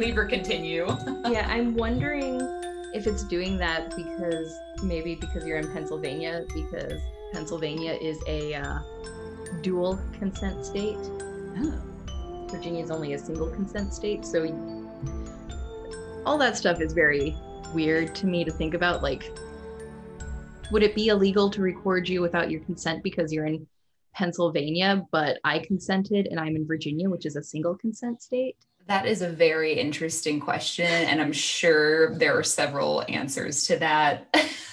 leave. Or continue. yeah, I'm wondering if it's doing that because maybe because you're in Pennsylvania, because Pennsylvania is a uh, dual consent state. Virginia is only a single consent state, so all that stuff is very weird to me to think about. Like, would it be illegal to record you without your consent because you're in Pennsylvania, but I consented and I'm in Virginia, which is a single consent state? That is a very interesting question, and I'm sure there are several answers to that.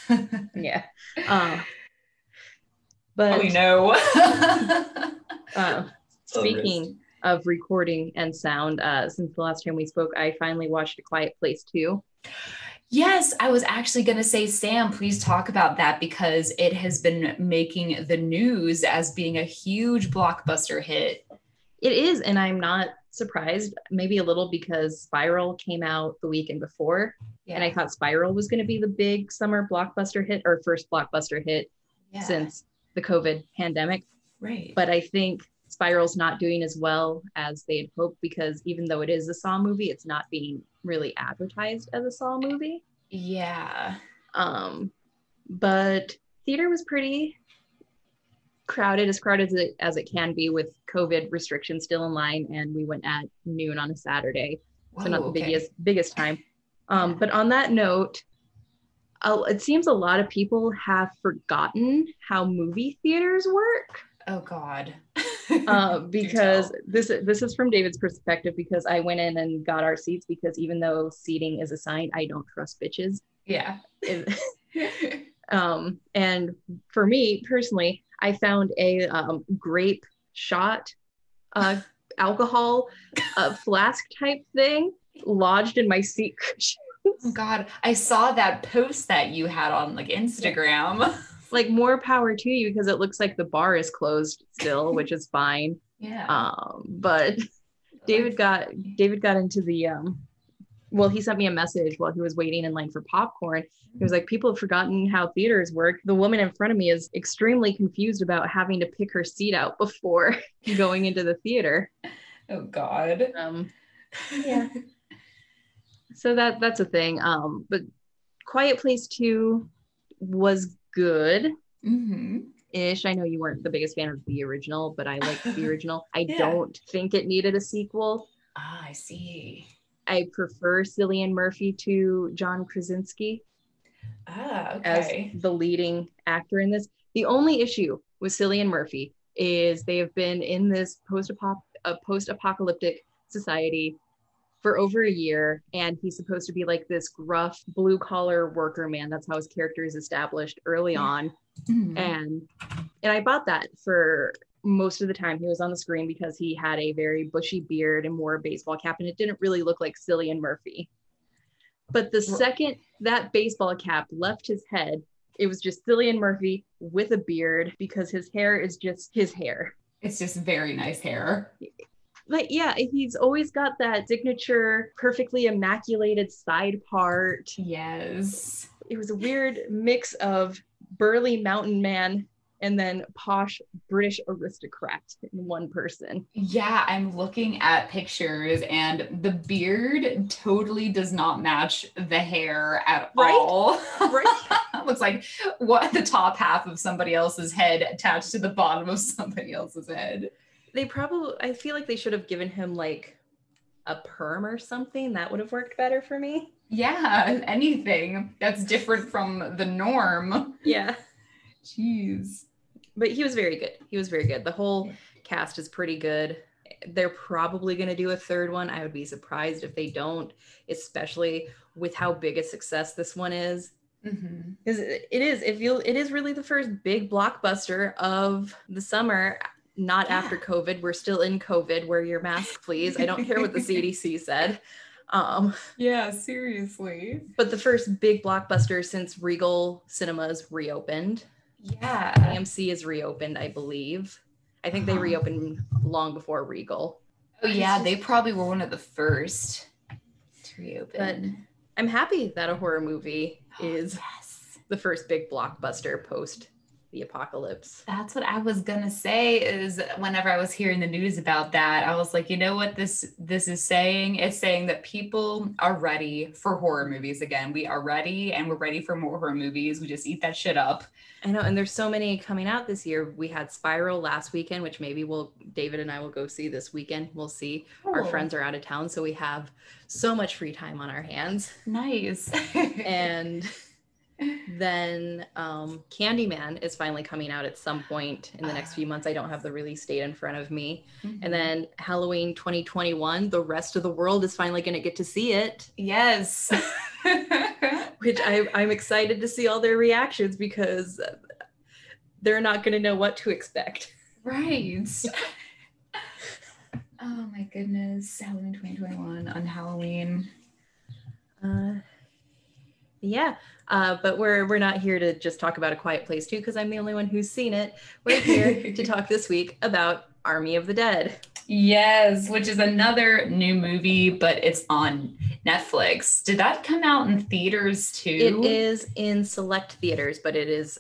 Yeah. Uh, but we know. uh, speaking of recording and sound, uh, since the last time we spoke, I finally watched A Quiet Place 2. Yes, I was actually going to say, Sam, please talk about that because it has been making the news as being a huge blockbuster hit. It is, and I'm not surprised, maybe a little because Spiral came out the weekend before, and I thought Spiral was going to be the big summer blockbuster hit or first blockbuster hit Yeah. since the COVID pandemic. right. But I think Spiral's not doing as well as they had hoped because even though it is a Saw movie, it's not being really advertised as a Saw movie. yeah. Um, but theater was pretty crowded, as crowded as it, as it can be with COVID restrictions still in line. And we went at noon on a Saturday, so not the okay. biggest biggest time. Um, but on that note, uh, it seems a lot of people have forgotten how movie theaters work Oh God. uh, because this this is from David's perspective because I went in and got our seats because even though seating is assigned, I don't trust bitches. yeah. Um, and for me personally, I found a um, grape shot uh, alcohol uh, flask type thing lodged in my seat cushion. Oh God, I saw that post that you had on like Instagram. like more power to you because it looks like the bar is closed still, which is fine. Yeah. Um, but David got David got into the um well, he sent me a message while he was waiting in line for popcorn. He was like, People have forgotten how theaters work. The woman in front of me is extremely confused about having to pick her seat out before going into the theater. Oh God. Um, yeah. so that that's a thing. Um, but Quiet Place 2 was good hmm ish. I know you weren't the biggest fan of the original, but I liked the original. I Yeah. don't think it needed a sequel. Ah, I see. I prefer Cillian Murphy to John Krasinski Ah, as the leading actor in this. The only issue with Cillian Murphy is they have been in this post uh, post-apocalyptic society for over a year, and he's supposed to be like this gruff blue-collar worker man. That's how his character is established early on. Mhm. and and I bought that for most of the time he was on the screen because he had a very bushy beard and wore a baseball cap and it didn't really look like Cillian Murphy. But the second that baseball cap left his head, it was just Cillian Murphy with a beard because his hair is just his hair. It's just very nice hair. But yeah, he's always got that signature, perfectly immaculated side part. Yes. It was a weird mix of burly mountain man and then posh British aristocrat in one person. Yeah, I'm looking at pictures and the beard totally does not match the hair at Right? all. Right? Looks like what the top half of somebody else's head attached to the bottom of somebody else's head. They probably, I feel like they should have given him like a perm or something. That would have worked better for me. Yeah, anything that's different from the norm. Yeah. Jeez. But he was very good. He was very good. The whole cast is pretty good. They're probably going to do a third one. I would be surprised if they don't, especially with how big a success this one is. because it is it feel it is really the first big blockbuster of the summer not Yeah. after covid we're still in covid wear your mask please i don't care what the cdc said um Yeah, seriously. but the first big blockbuster since regal cinemas reopened Yeah. amc is reopened i believe i think they Uh-huh. reopened long before regal Oh yeah, they probably were one of the first to reopen. But I'm happy that a horror movie is yes. the first big blockbuster post the apocalypse. That's what I was gonna say. Is whenever I was hearing the news about that, I was like, you know what this this is saying? It's saying that people are ready for horror movies again. We are ready, and we're ready for more horror movies. We just eat that shit up. I know, and there's so many coming out this year. We had Spiral last weekend, which maybe we'll David and I will go see this weekend. We'll see. Our Oh, friends are out of town, so we have so much free time on our hands. Nice. And then um, Candyman is finally coming out at some point in the next few months. I don't have the release date in front of me. Mm-hmm. And then Halloween 2021, the rest of the world is finally going to get to see it, yes. which I, I'm excited to see all their reactions because they're not going to know what to expect. right. oh my goodness. Halloween 2021 on Halloween. Uh, yeah, uh, but we're we're not here to just talk about a quiet place too, because I'm the only one who's seen it. We're here to talk this week about Army of the Dead. Yes, which is another new movie, but it's on Netflix. Did that come out in theaters too? It is in select theaters, but it is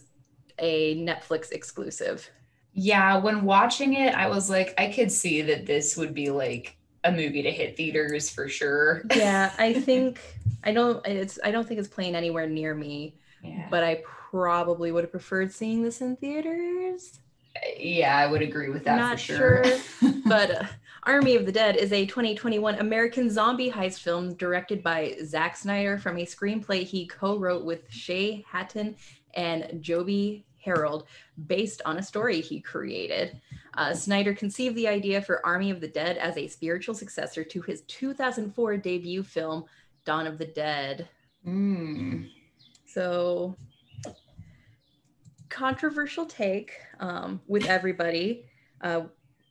a Netflix exclusive. Yeah, when watching it, I was like, I could see that this would be like a movie to hit theaters for sure. Yeah, I think I don't it's I don't think it's playing anywhere near me, Yeah. but I probably would have preferred seeing this in theaters. yeah, I would agree with that Not for sure. but uh, Army of the Dead is a 2021 American zombie heist film directed by Zack Snyder from a screenplay he co-wrote with Shay Hatten and Joby Harold, based on a story he created. Uh, Snyder conceived the idea for Army of the Dead as a spiritual successor to his 2004 debut film Dawn of the Dead. Mm. So controversial take um, with everybody. Uh,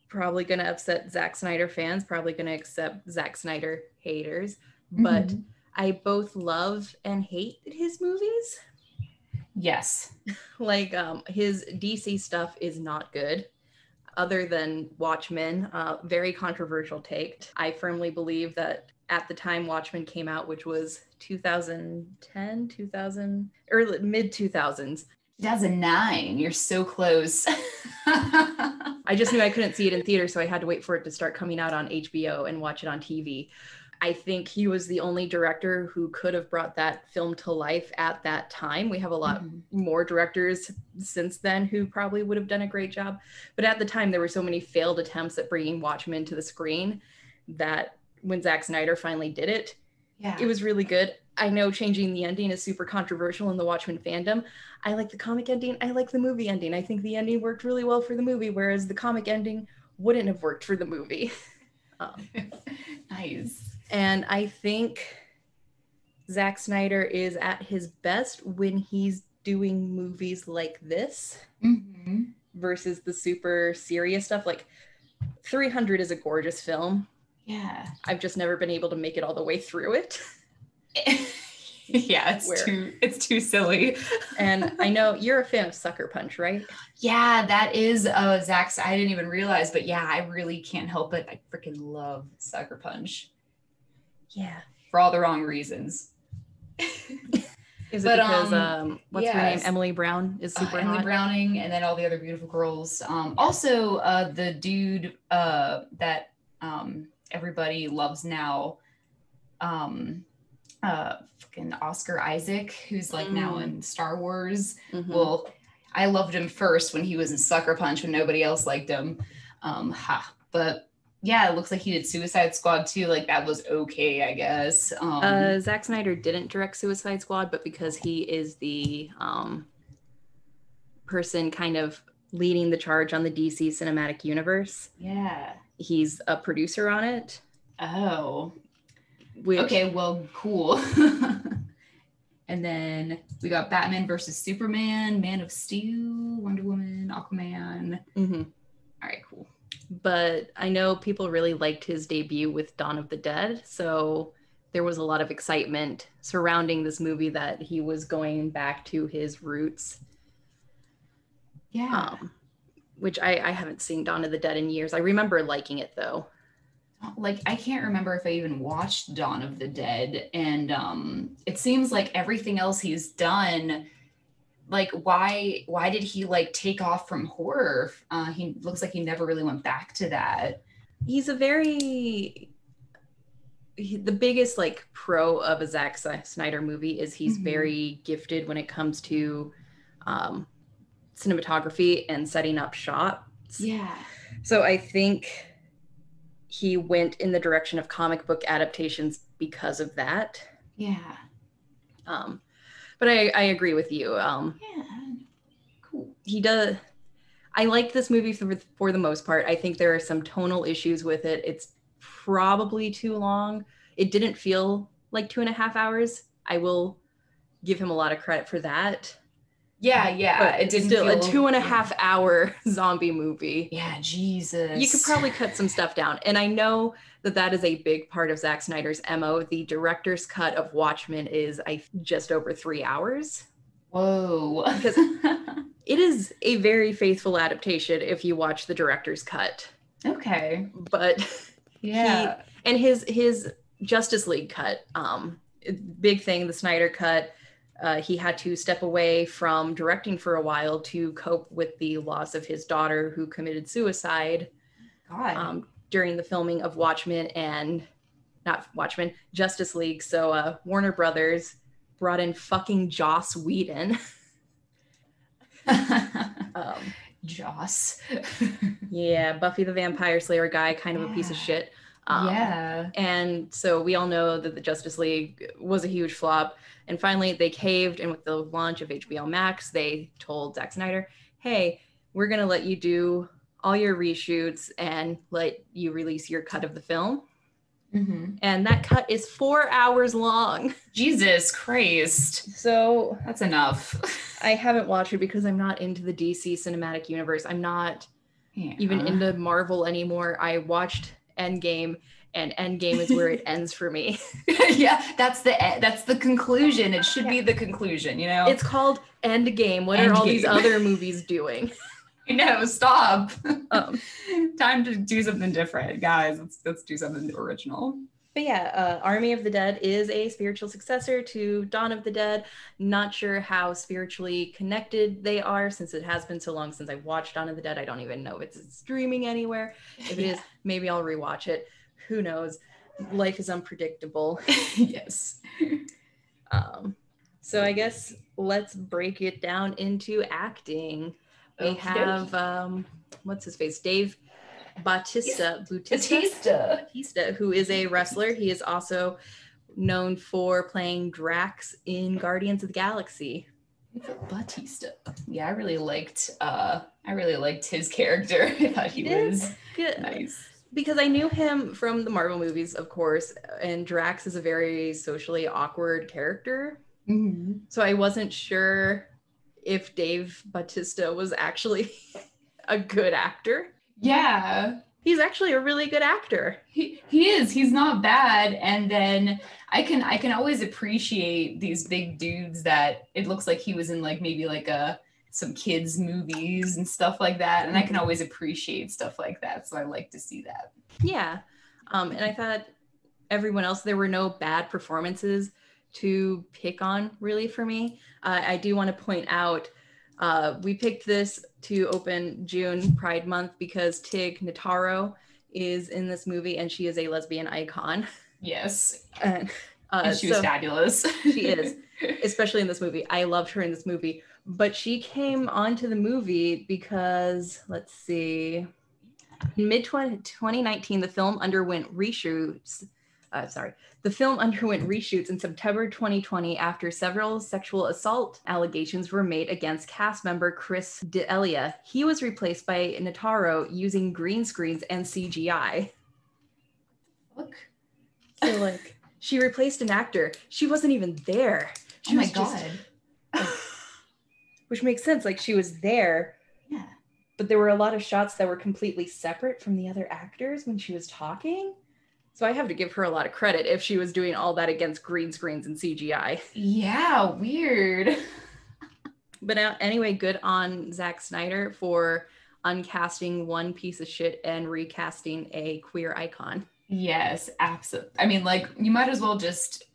probably going to upset Zack Snyder fans. Probably going to accept Zack Snyder haters. But Mhm. I both love and hate his movies. Yes. Like um, his DC stuff is not good. Other than Watchmen, uh, very controversial take. I firmly believe that at the time Watchmen came out, which was 2010, 2000, early mid 2000s, 2009. You're so close. I just knew I couldn't see it in theater, so I had to wait for it to start coming out on HBO and watch it on TV. I think he was the only director who could have brought that film to life at that time. We have a lot Mhm. more directors since then who probably would have done a great job. But at the time, there were so many failed attempts at bringing Watchmen to the screen that when Zack Snyder finally did it, Yeah. it was really good. I know changing the ending is super controversial in the Watchmen fandom. I like the comic ending. I like the movie ending. I think the ending worked really well for the movie, whereas the comic ending wouldn't have worked for the movie. Um, nice. And I think Zack Snyder is at his best when he's doing movies like this hmm versus the super serious stuff. Like 300 is a gorgeous film. Yeah. I've just never been able to make it all the way through it. yeah, it's Where? too it's too silly. And I know you're a fan of Sucker Punch, right? Yeah, that is uh Zack's. I didn't even realize, but yeah, I really can't help it. I freaking love Sucker Punch Yeah. for all the wrong reasons. Is it But, because um, um, what's her name? Emily Brown is Uh, super Emily hot. Browning, and then all the other beautiful girls. Um, also, uh, the dude uh, that um, everybody loves now, um, uh, fucking Oscar Isaac, who's like now Mm. in Star Wars. Mhm. Well, I loved him first when he was in Sucker Punch when nobody else liked him. Um, ha. But yeah, it looks like he did Suicide Squad too. Like that was okay, I guess. Um, uh, Zack Snyder didn't direct Suicide Squad, but because he is the um, person kind of leading the charge on the DC cinematic universe, yeah. he's a producer on it. Oh. Which, Okay, well, cool. and then we got Batman versus Superman, Man of Steel, Wonder Woman, Aquaman. Mhm. All right, cool. But I know people really liked his debut with Dawn of the Dead, so there was a lot of excitement surrounding this movie that he was going back to his roots. Yeah. um, which I, I haven't seen Dawn of the Dead in years. I remember liking it though. like I can't remember if I even watched Dawn of the Dead and um it seems like everything else he's done like why why did he like take off from horror? Uh, he looks like he never really went back to that. He's a very he- the biggest like pro of a Zack Snyder movie is he's Mhm. very gifted when it comes to um, cinematography and setting up shots. Yeah. So I think he went in the direction of comic book adaptations because of that. Yeah. Um, but I, I agree with you. Um, Yeah. Cool. he does. I like this movie for, for the most part. I think there are some tonal issues with it. It's probably too long. It didn't feel like two and a half hours. I will give him a lot of credit for that. Yeah, yeah. But it didn't still feel a two and a half hour zombie movie. Yeah, Jesus. You could probably cut some stuff down. And I know that that is a big part of Zack Snyder's MO. The director's cut of Watchmen is I just over three hours. Whoa. Because- It is a very faithful adaptation if you watch the director's cut. okay. But Yeah. and his his Justice League cut, um, big thing, the Snyder cut. Uh, he had to step away from directing for a while to cope with the loss of his daughter, who committed suicide God. um, during the filming of Watchmen and not Watchmen, Justice League. So uh, Warner Brothers brought in fucking Joss Whedon. Um, Joss. yeah, Buffy the Vampire Slayer guy, kind of a piece of shit. Um, yeah. And so we all know that the Justice League was a huge flop. And finally, they caved. And with the launch of HBO Max, they told Zack Snyder, hey, we're going to let you do all your reshoots and let you release your cut of the film. Mhm. And that cut is four hours long. Jesus Christ. So That's enough. I haven't watched it because I'm not into the DC cinematic universe. I'm not Yeah. even into Marvel anymore. I watched Endgame, and Endgame is where it ends for me. yeah, that's the that's the conclusion. It should be the conclusion, you know. It's called Endgame. What are all these other movies doing? no, stop. Um, Time to do something different, guys. Let's let's do something original. But yeah, uh, Army of the Dead is a spiritual successor to Dawn of the Dead. Not sure how spiritually connected they are since it has been so long since I watched Dawn of the Dead. I don't even know if it's streaming anywhere. If it is, maybe I'll rewatch it. Who knows? Life is unpredictable. yes. Um, so I guess let's break it down into acting. We Okey have um, what's his face, Dave Bautista, Bautista, Batista. Batista, who is a wrestler. He is also known for playing Drax in Guardians of the Galaxy. Batista. Yeah, I really liked uh I really liked his character. I thought he did? was Good. nice. Because I knew him from the Marvel movies, of course, and Drax is a very socially awkward character. Mhm. So I wasn't sure if Dave Bautista was actually a good actor. Yeah. He's actually a really good actor. He, he is he's not bad and then i can i can always appreciate these big dudes that it looks like he was in like maybe like a some kids movies and stuff like that and i can always appreciate stuff like that so i like to see that Yeah. Um, and I thought everyone else, there were no bad performances to pick on really for me. Uh, I do want to point out uh, we picked this to open June Pride Month because Tig Notaro is in this movie and she is a lesbian icon. yes And, uh, and she was so- fabulous She is. especially in this movie. I loved her in this movie, but she came onto the movie because let's see, in mid 2019, the film underwent reshoots. Uh, sorry, the film underwent reshoots in September 2020 after several sexual assault allegations were made against cast member Chris D'Elia. He was replaced by Notaro using green screens and CGI. Look. So, like, she replaced an actor. She wasn't even there. She oh my was just- god which makes sense. Like she was there, yeah but there were a lot of shots that were completely separate from the other actors when she was talking. So I have to give her a lot of credit if she was doing all that against green screens and CGI. yeah weird But uh, anyway, good on Zack Snyder for uncasting one piece of shit and recasting a queer icon. Yes, absolutely. I mean, like you might as well just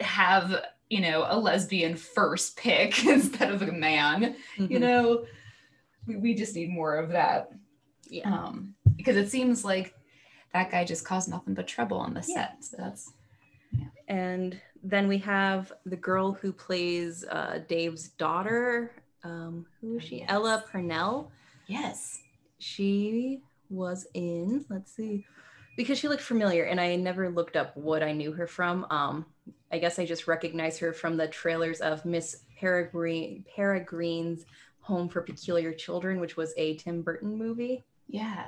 have you know, a lesbian first pick instead of a man. Mhm. You know, we, we just need more of that. yeah. Um, because it seems like that guy just caused nothing but trouble on the Yeah. set. So that's And then we have the girl who plays uh, Dave's daughter. Um, who is she? Yes. Ella Purnell. yes. She was in, let's see, because she looked familiar and I never looked up what I knew her from. Um, I guess I just recognize her from the trailers of Miss Peregrine, Peregrine's Home for Peculiar Children, which was a Tim Burton movie. Yeah.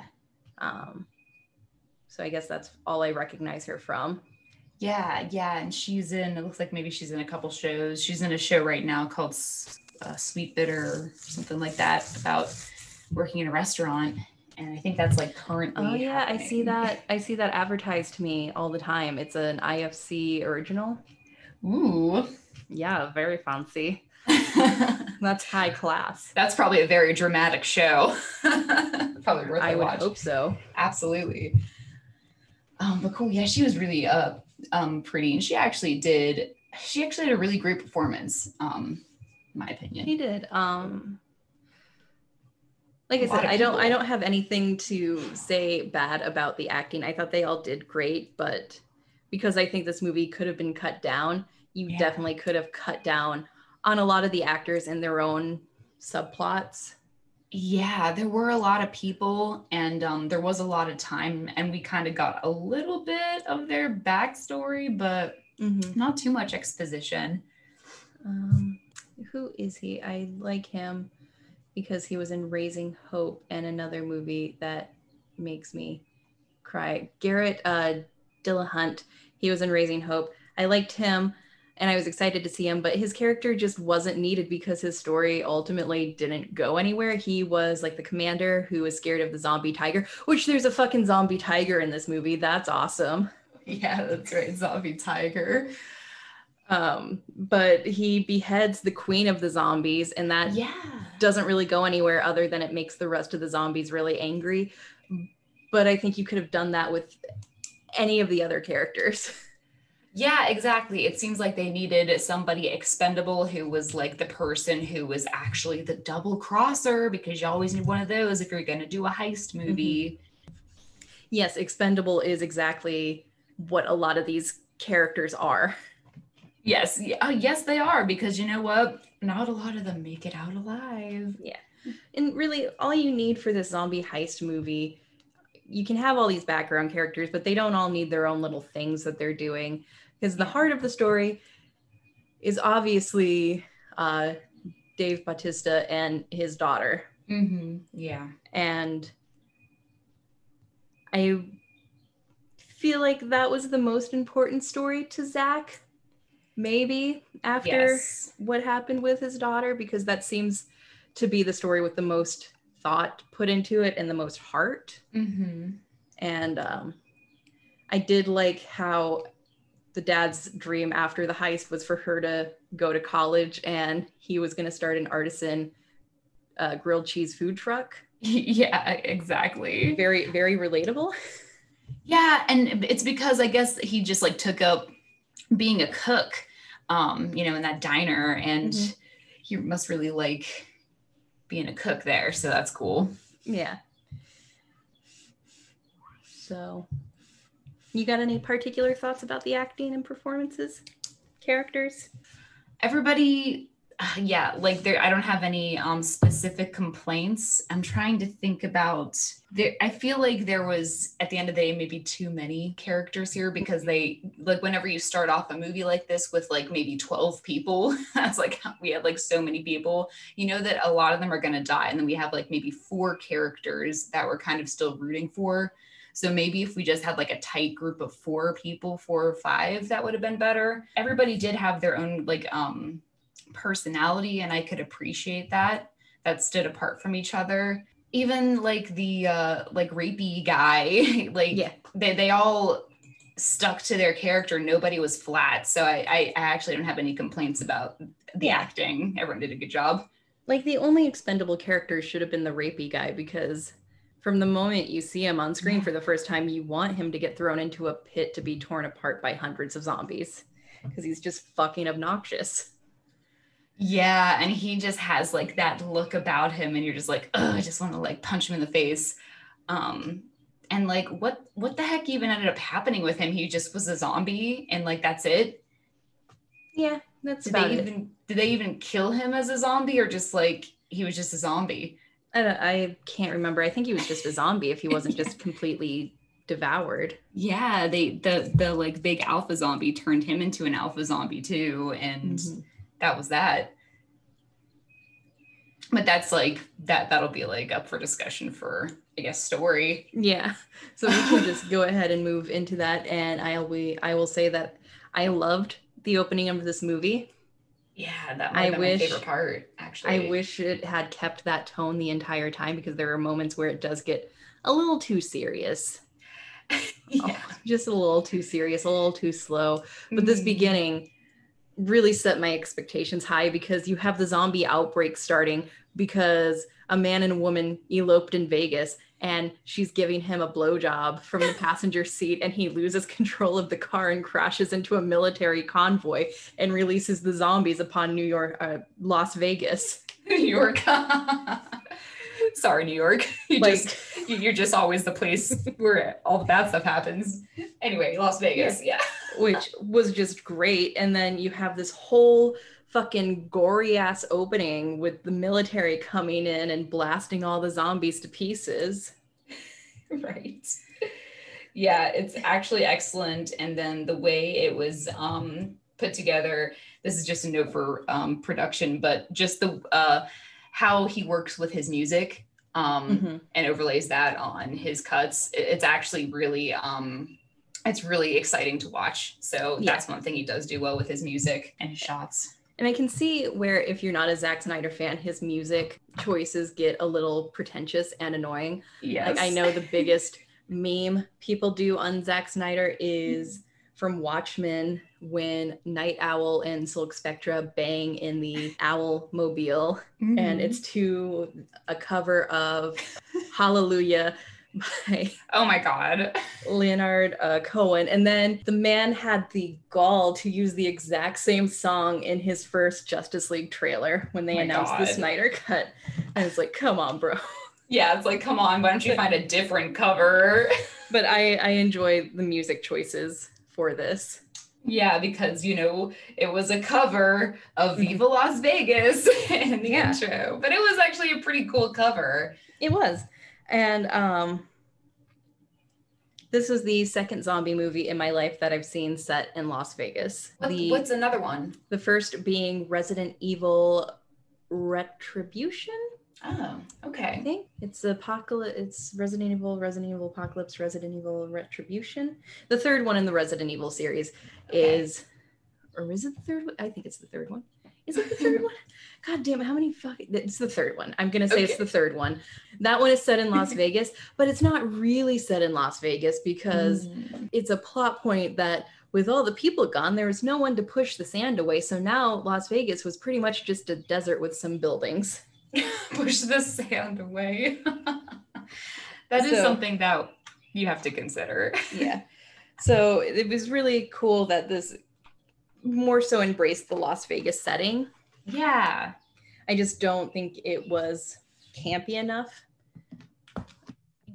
Um, so I guess that's all I recognize her from. Yeah, yeah, and she's in. It looks like maybe she's in a couple shows. She's in a show right now called uh, Sweetbitter, or something like that, about working in a restaurant. And I think that's like currently. Oh yeah, I see that. I see that advertised to me all the time. It's an IFC original. Ooh, Yeah, very fancy. That's high class. that's probably a very dramatic show. probably worth I a would watch. hope so. Absolutely. Um, but cool. Yeah, she was really uh um pretty, and she actually did. She actually had a really great performance. Um, in my opinion. He did. Um like I said, I don't I don't have anything to say bad about the acting. I thought they all did great, but because I think this movie could have been cut down, you Yeah. definitely could have cut down on a lot of the actors and their own subplots. Yeah, there were a lot of people and um, there was a lot of time, and we kind of got a little bit of their backstory, but not too much exposition. Um, who is he? I like him because he was in Raising Hope and another movie that makes me cry. Garrett uh, Dillahunt. He was in Raising Hope. I liked him and I was excited to see him, but his character just wasn't needed because his story ultimately didn't go anywhere. He was like the commander who was scared of the zombie tiger, which there's a fucking zombie tiger in this movie. That's awesome. Yeah, that's right, zombie tiger. Um, but he beheads the queen of the zombies, and that Yeah. doesn't really go anywhere other than it makes the rest of the zombies really angry. But I think you could have done that with any of the other characters. Yeah, exactly. It seems like they needed somebody expendable who was like the person who was actually the double crosser because you always need one of those if you're going to do a heist movie. yes, expendable is exactly what a lot of these characters are. Yes, uh, yes, they are because you know what? Not a lot of them make it out alive. Yeah. And really, all you need for this zombie heist movie, you can have all these background characters, but they don't all need their own little things that they're doing. Because the heart of the story is obviously uh, Dave Bautista and his daughter. Mm-hmm. Yeah. And I feel like that was the most important story to Zack, maybe after Yes. what happened with his daughter, because that seems to be the story with the most thought put into it and the most heart. Mm-hmm. And um, I did like how the dad's dream after the heist was for her to go to college and he was going to start an artisan uh, grilled cheese food truck. Yeah, exactly. Very, very relatable. Yeah, and it's because I guess he just like took up being a cook, um, you know, in that diner, and Mhm. he must really like being a cook there. So that's cool. Yeah. So, you got any particular thoughts about the acting and performances, characters? Everybody, yeah, like there, I don't have any um specific complaints. I'm trying to think about there. I feel like there was at the end of the day maybe too many characters here because they like whenever you start off a movie like this with like maybe 12 people, that's like we had like so many people. You know that a lot of them are gonna die, and then we have like maybe four characters that we're kind of still rooting for. So maybe if we just had like a tight group of four people, four or five, that would have been better. Everybody did have their own like um personality and I could appreciate that. That stood apart from each other. Even like the uh like rapey guy, like Yeah. they they all stuck to their character. Nobody was flat. So I I, I actually don't have any complaints about the Yeah. acting. Everyone did a good job. Like the only expendable character should have been the rapey guy because from the moment you see him on screen for the first time, you want him to get thrown into a pit to be torn apart by hundreds of zombies. because he's just fucking obnoxious. Yeah, and he just has like that look about him, and you're just like, oh, I just want to like punch him in the face. Um, and like, what what the heck even ended up happening with him? He just was a zombie, and like that's it. Yeah, that's Did about they it. even did they even kill him as a zombie, or just like he was just a zombie? I, don't- I can't remember. I think he was just a zombie if he wasn't just completely devoured. Yeah, they the the like big alpha zombie turned him into an alpha zombie too, and Mhm. that was that. But that's like that that'll be like up for discussion for I guess story. Yeah. So we can just go ahead and move into that. And I'll be I will say that I loved the opening of this movie. Yeah, that I might be wish- my favorite part actually. I wish it had kept that tone the entire time because there are moments where it does get a little too serious. yeah. Oh, just a little too serious, a little too slow. But this Mhm. beginning really set my expectations high because you have the zombie outbreak starting because a man and a woman eloped in Vegas and she's giving him a blowjob from the passenger seat and he loses control of the car and crashes into a military convoy and releases the zombies upon New York uh, Las Vegas. New York. Sorry, New York. You Like just you- you're just always the place where all the bad stuff happens. Anyway, Las Vegas. Yeah. which was just great. And then you have this whole fucking gory ass opening with the military coming in and blasting all the zombies to pieces. right yeah it's actually excellent and then the way it was um put together this is just a note for um production but just the uh how he works with his music um Mhm. and overlays that on his cuts it's actually really um it's really exciting to watch so Yeah. that's one thing he does do well with his music and his shots And I can see where, if you're not a Zack Snyder fan, his music choices get a little pretentious and annoying. yes Like, I know the biggest meme people do on Zack Snyder is from Watchmen when Night Owl and Silk Spectre bang in the Owl Mobile. and Mhm. it's to a cover of Hallelujah by oh my god Leonard uh, Cohen. And then the man had the gall to use the exact same song in his first Justice League trailer when they My announced the Snyder cut. And it's like, come on, bro. yeah it's like come on why don't you find a different cover But I, I enjoy the music choices for this. Yeah, because you know it was a cover of Mhm. Viva Las Vegas in the Yeah. intro, but it was actually a pretty cool cover. It was. And um this is the second zombie movie in my life that I've seen set in Las Vegas. What, the what's another one? The first being Resident Evil Retribution. Oh, okay. I think it's apocalypse. It's Resident Evil, Resident Evil Apocalypse, Resident Evil Retribution. The third one in the Resident Evil series Okay. is, or is it the third one? I think it's the third one. Is it the third one? God damn it! How many fucking? It's the third one. I'm gonna say it's the third one. That one is set in Las Vegas, but it's not really set in Las Vegas because Mm. it's a plot point that with all the people gone, there was no one to push the sand away. So now Las Vegas was pretty much just a desert with some buildings. push the sand away. that is So- something that you have to consider. Yeah. So it was really cool that this more so embraced the Las Vegas setting. Yeah. I just don't think it was campy enough.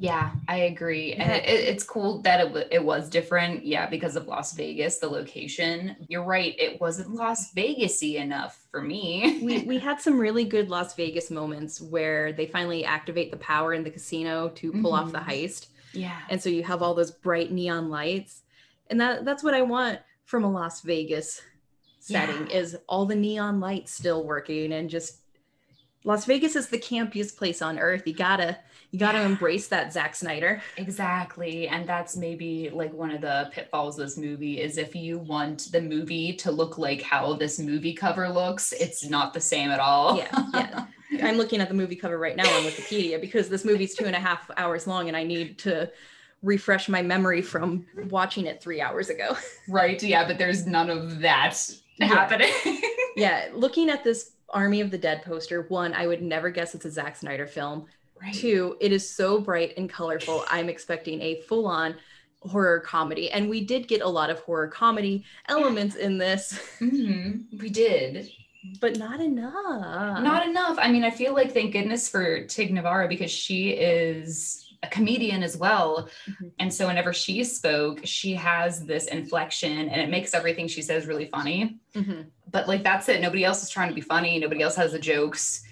Yeah, I agree. And it, it- it's cool that it, it was different. Yeah, because of Las Vegas, the location. You're right. It wasn't Las Vegasy enough for me. We we had some really good Las Vegas moments where they finally activate the power in the casino to pull off the Mhm. heist. yeah. And so you have all those bright neon lights. And that that's what I want from a Las Vegas setting Yeah. is all the neon lights still working and just Las Vegas is the campiest place on earth. You gotta you gotta Yeah. embrace that Zack Snyder. Exactly. And that's maybe like one of the pitfalls of this movie is if you want the movie to look like how this movie cover looks, it's not the same at all. Yeah, yeah. I'm looking at the movie cover right now on Wikipedia because this movie's two and a half hours long and I need to refresh my memory from watching it three hours ago. right. Yeah. But there's none of that Yeah. happening. yeah, looking at this Army of the Dead poster, one, I would never guess it's a Zack Snyder film. right. Two, it is so bright and colorful. I'm expecting a full on horror comedy. And we did get a lot of horror comedy elements in this, Mm-hmm. We did. but not enough. Not enough. I mean, I feel like thank goodness for Tig Navarro because she is a comedian as well. Mhm. And so whenever she spoke, she has this inflection and it makes everything she says really funny. Mhm. But like that's it. Nobody else is trying to be funny. Nobody else has the jokes.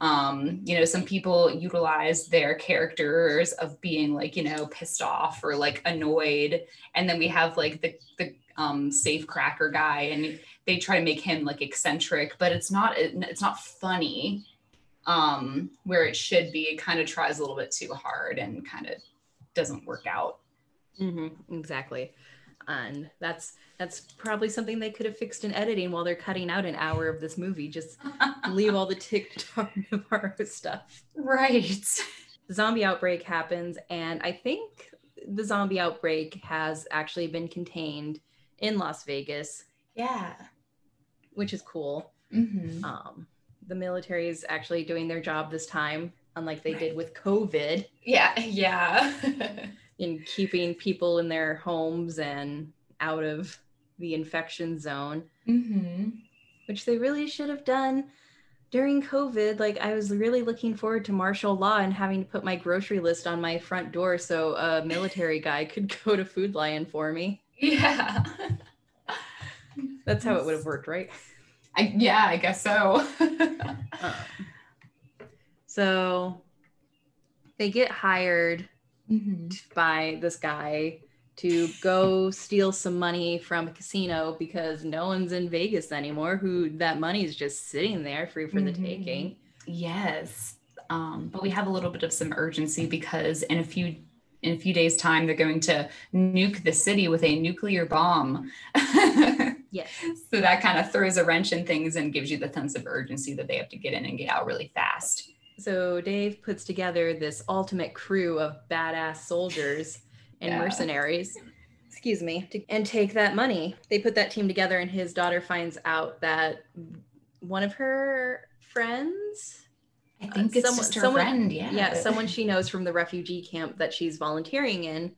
Um, you know, some people utilize their characters of being like, you know, pissed off or like annoyed. And then we have like the the um safe cracker guy and they try to make him like eccentric, but it's not it's not funny um where it should be. It kind of tries a little bit too hard and kind of doesn't work out. hmm exactly. And that's that's probably something they could have fixed in editing while they're cutting out an hour of this movie. Just leave all the TikTok Navarro stuff. right. Zombie outbreak happens, and I think the zombie outbreak has actually been contained in Las Vegas, Yeah. which is cool. hmm Um, the military is actually doing their job this time, unlike they Right. did with COVID, Yeah. Yeah. in keeping people in their homes and out of the infection zone. hmm which they really should have done during COVID. Like I was really looking forward to martial law and having to put my grocery list on my front door so a military guy could go to Food Lion for me. Yeah. That's how it would have worked, right? I, yeah, I guess so. Um, so they get hired hmm by this guy to go steal some money from a casino because no one's in Vegas anymore. Who that money is just sitting there free for the Mhm. taking. Yes. Um, but we have a little bit of some urgency because in a few in a few days' time they're going to nuke the city with a nuclear bomb. Yes. so that kind of throws a wrench in things and gives you the sense of urgency that they have to get in and get out really fast. So Dave puts together this ultimate crew of badass soldiers and Yeah. mercenaries. Excuse me, to, and take that money. They put that team together, and his daughter finds out that one of her friends, I Uh, think it's someone- just her someone- friend. Yeah. yeah, someone she knows from the refugee camp that she's volunteering in,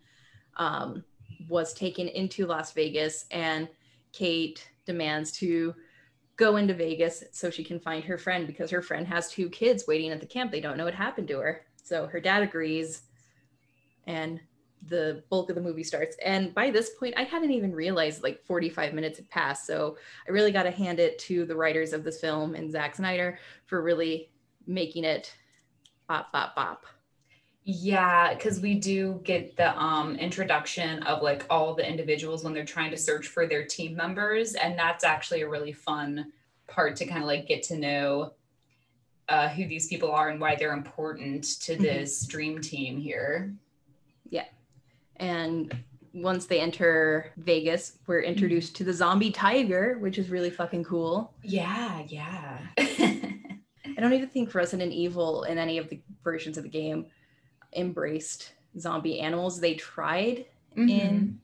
um, was taken into Las Vegas, and Kate demands to go into Vegas so she can find her friend because her friend has two kids waiting at the camp. They don't know what happened to her. So her dad agrees, and the bulk of the movie starts. And by this point, I hadn't even realized like 45 minutes had passed. So I really got to hand it to the writers of this film and Zack Snyder for really making it bop, bop, bop. Yeah, because we do get the um introduction of like all the individuals when they're trying to search for their team members, and that's actually a really fun part to kind of like get to know uh, who these people are and why they're important to Mhm. this dream team here. Yeah. And once they enter Vegas, we're introduced to the zombie tiger, which is really fucking cool. Yeah, yeah. I don't even think Resident Evil in any of the versions of the game embraced zombie animals. They tried Mm-hmm. in,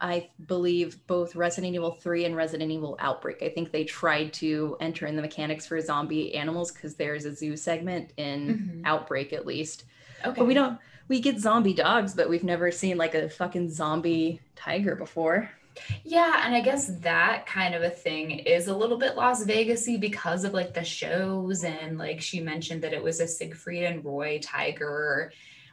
I believe, both Resident Evil 3 and Resident Evil Outbreak. I think they tried to enter in the mechanics for zombie animals because there's a zoo segment in Mhm. Outbreak, at least. Okay. But we don't, we get zombie dogs, but we've never seen like a fucking zombie tiger before. Yeah, and I guess that kind of a thing is a little bit Las Vegasy because of like the shows and like she mentioned that it was a Siegfried and Roy tiger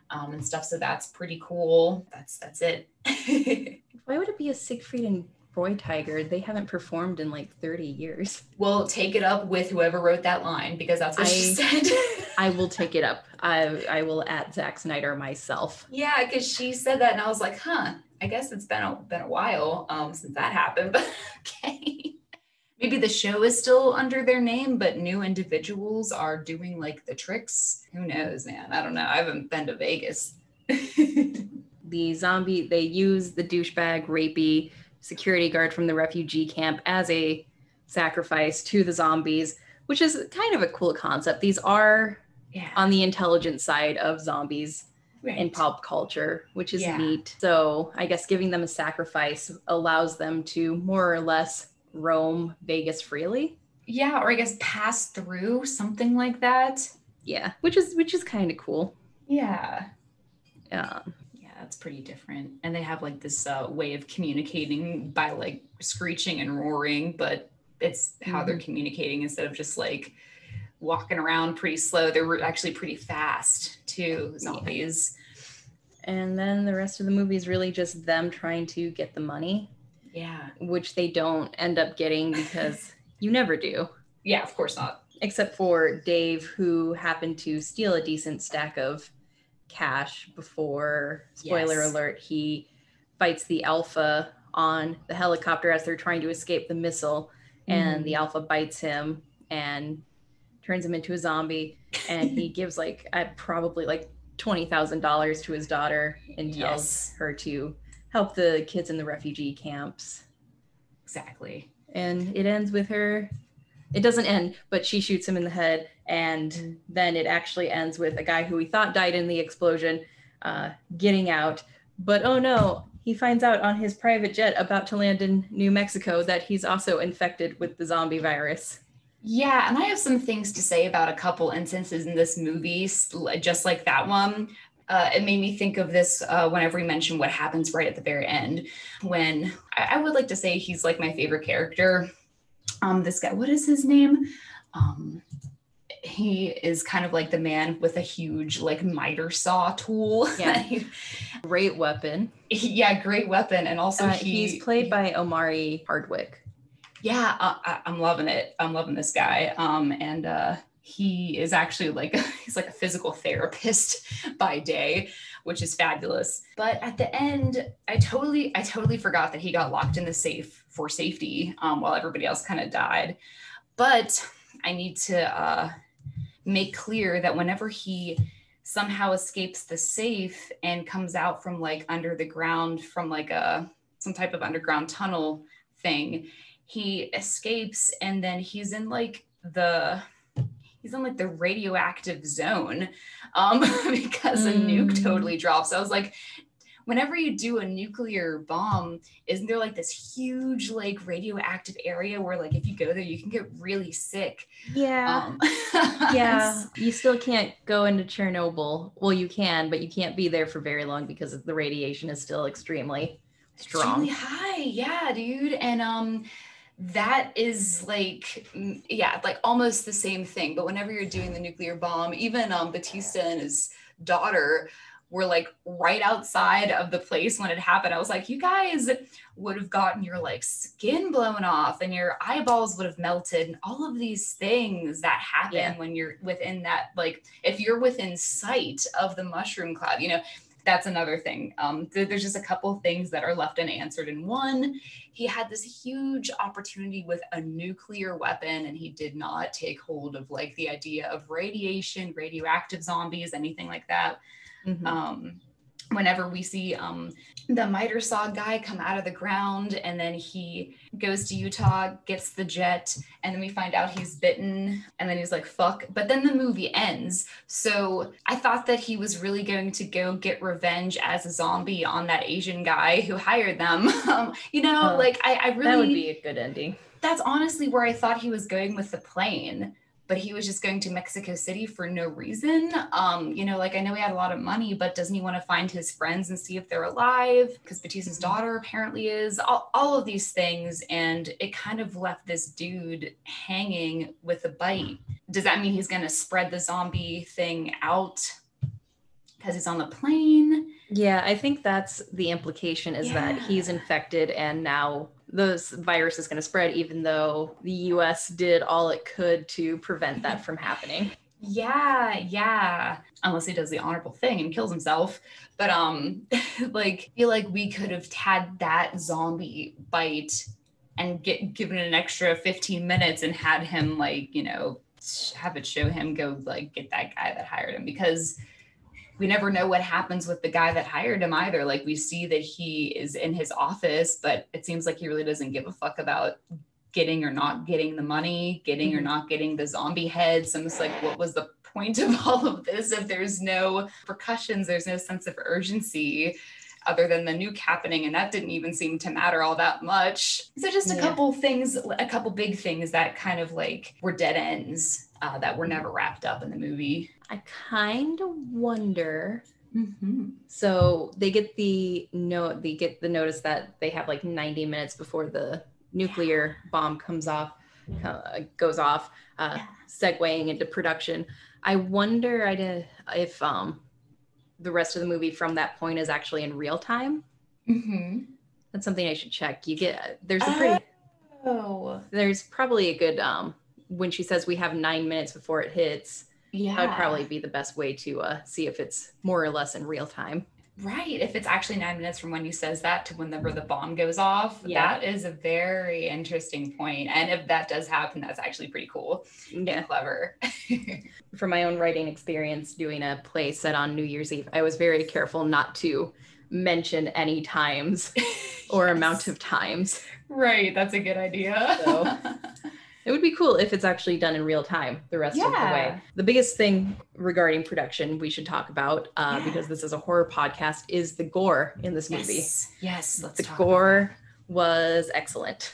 um, and stuff. So that's pretty cool. That's that's it. Why would it be a Siegfried and Roy tiger? They haven't performed in like 30 years. we'll take it up with whoever wrote that line because that's what she I- said. I will take it up. I, I will at Zack Snyder myself. yeah, because she said that and I was like, huh, I guess it's been a been a while um, since that happened. But okay. Maybe the show is still under their name, but new individuals are doing like the tricks. Who knows, man? I don't know. I haven't been to Vegas. The zombie, they use the douchebag, rapey security guard from the refugee camp as a sacrifice to the zombies, which is kind of a cool concept. These are yeah. on the intelligent side of zombies in right. pop culture, which is Yeah. neat. So I guess giving them a sacrifice allows them to more or less roam Vegas freely. Yeah, or I guess pass through something like that. Yeah, which is which is kind of cool. Yeah. Um, Yeah. that's pretty different. And they have like this uh, way of communicating by like screeching and roaring, but it's how mm-hmm. they're communicating instead of just like walking around pretty slow. They're actually pretty fast too, zombies. And then the rest of the movie is really just them trying to get the money. Yeah. Which they don't end up getting because you never do. Yeah, of course not. Except for Dave, who happened to steal a decent stack of cash before, spoiler yes. alert, he fights the Alpha on the helicopter as they're trying to escape the missile. Mm-hmm. And the Alpha bites him and turns him into a zombie. And he gives like, probably like $20,000 to his daughter and tells yes. her to help the kids in the refugee camps. Exactly. And it ends with her. It doesn't end, but she shoots him in the head. And then it actually ends with a guy who we thought died in the explosion uh, getting out. But oh no, he finds out on his private jet about to land in New Mexico that he's also infected with the zombie virus. Yeah, and I have some things to say about a couple instances in this movie, just like that one. Uh, it made me think of this uh, whenever we mention what happens right at the very end. When I, I, would like to say he's like my favorite character. Um, this guy, what is his name? Um, he is kind of like the man with a huge like miter saw tool. Yeah, great weapon. yeah, great weapon, and also uh, he, he's played by Omari Hardwick yeah, I, am loving it. I'm loving this guy. Um, and uh, he is actually like he's like a physical therapist by day, which is fabulous. But at the end, I totally, I totally forgot that he got locked in the safe for safety um, while everybody else kind of died. But I need to uh, make clear that whenever he somehow escapes the safe and comes out from like under the ground from like a some type of underground tunnel thing he escapes and then he's in like the he's in like the radioactive zone um because mm. a nuke mm. totally drops. I was like whenever you do a nuclear bomb isn't there like this huge like radioactive area where like if you go there you can get really sick? Yeah. Um, yeah. you still can't go into chernobyl. Well you can but you can't be there for very long because the radiation is still extremely strong. extremely high. Yeah dude. And um that is like yeah like almost the same thing but whenever you're doing the nuclear bomb even um batista and his daughter were like right outside of the place when it happened i was like you guys would have gotten your like skin blown off and your eyeballs would have melted and all of these things that happen yeah. when you're within that like if you're within sight of the mushroom cloud you know that's another thing. Um, there's just a couple things that are left unanswered. And one, he had this huge opportunity with a nuclear weapon, and he did not take hold of like the idea of radiation, radioactive zombies, anything like that. Mm-hmm. Um, whenever we see um, the miter saw guy come out of the ground and then he goes to Utah, gets the jet, and then we find out he's bitten, and then he's like, fuck. But then the movie ends. So I thought that he was really going to go get revenge as a zombie on that Asian guy who hired them. um, you know, like I, I really. That would be a good ending. That's honestly where I thought he was going with the plane but he was just going to Mexico City for no reason. Um, you know, like I know he had a lot of money, but doesn't he want to find his friends and see if they're alive? Because Batista's mm-hmm. daughter apparently is. All, all of these things, and it kind of left this dude hanging with a bite. Does that mean he's going to spread the zombie thing out because he's on the plane? Yeah, I think that's the implication is yeah. that he's infected and now this virus is going to spread, even though the US did all it could to prevent that from happening. Yeah, yeah. Unless he does the honorable thing and kills himself. But um like feel like we could have had that zombie bite and get given an extra 15 minutes and had him like, you know, have it show him go like get that guy that hired him because we never know what happens with the guy that hired him either. Like we see that he is in his office, but it seems like he really doesn't give a fuck about getting or not getting the money, getting mm-hmm. or not getting the zombie heads. I'm just like, what was the point of all of this if there's no repercussions, there's no sense of urgency other than the nuke happening and that didn't even seem to matter all that much so just a yeah. couple things a couple big things that kind of like were dead ends uh, that were never wrapped up in the movie I kind of wonder Mm-hmm. So they get the note, they get the notice that they have like 90 minutes before the nuclear yeah. bomb comes off, uh, goes off, uh, yeah. segueing into production. I wonder I did, if um, the rest of the movie from that point is actually in real time. Mm-hmm. That's something I should check. You get there's a pretty. Oh. There's probably a good um when she says we have nine minutes before it hits yeah. that would probably be the best way to uh, see if it's more or less in real time. Right. If it's actually nine minutes from when he says that to whenever the bomb goes off, yeah. that is a very interesting point. And if that does happen, that's actually pretty cool. Yeah. clever. From my own writing experience doing a play set on New Year's Eve, I was very careful not to mention any times or yes. amount of times. Right. That's a good idea. So it would be cool if it's actually done in real time the rest yeah. of the way. The biggest thing regarding production we should talk about, uh, yeah. because this is a horror podcast, is the gore in this movie. Yes, yes the gore was excellent.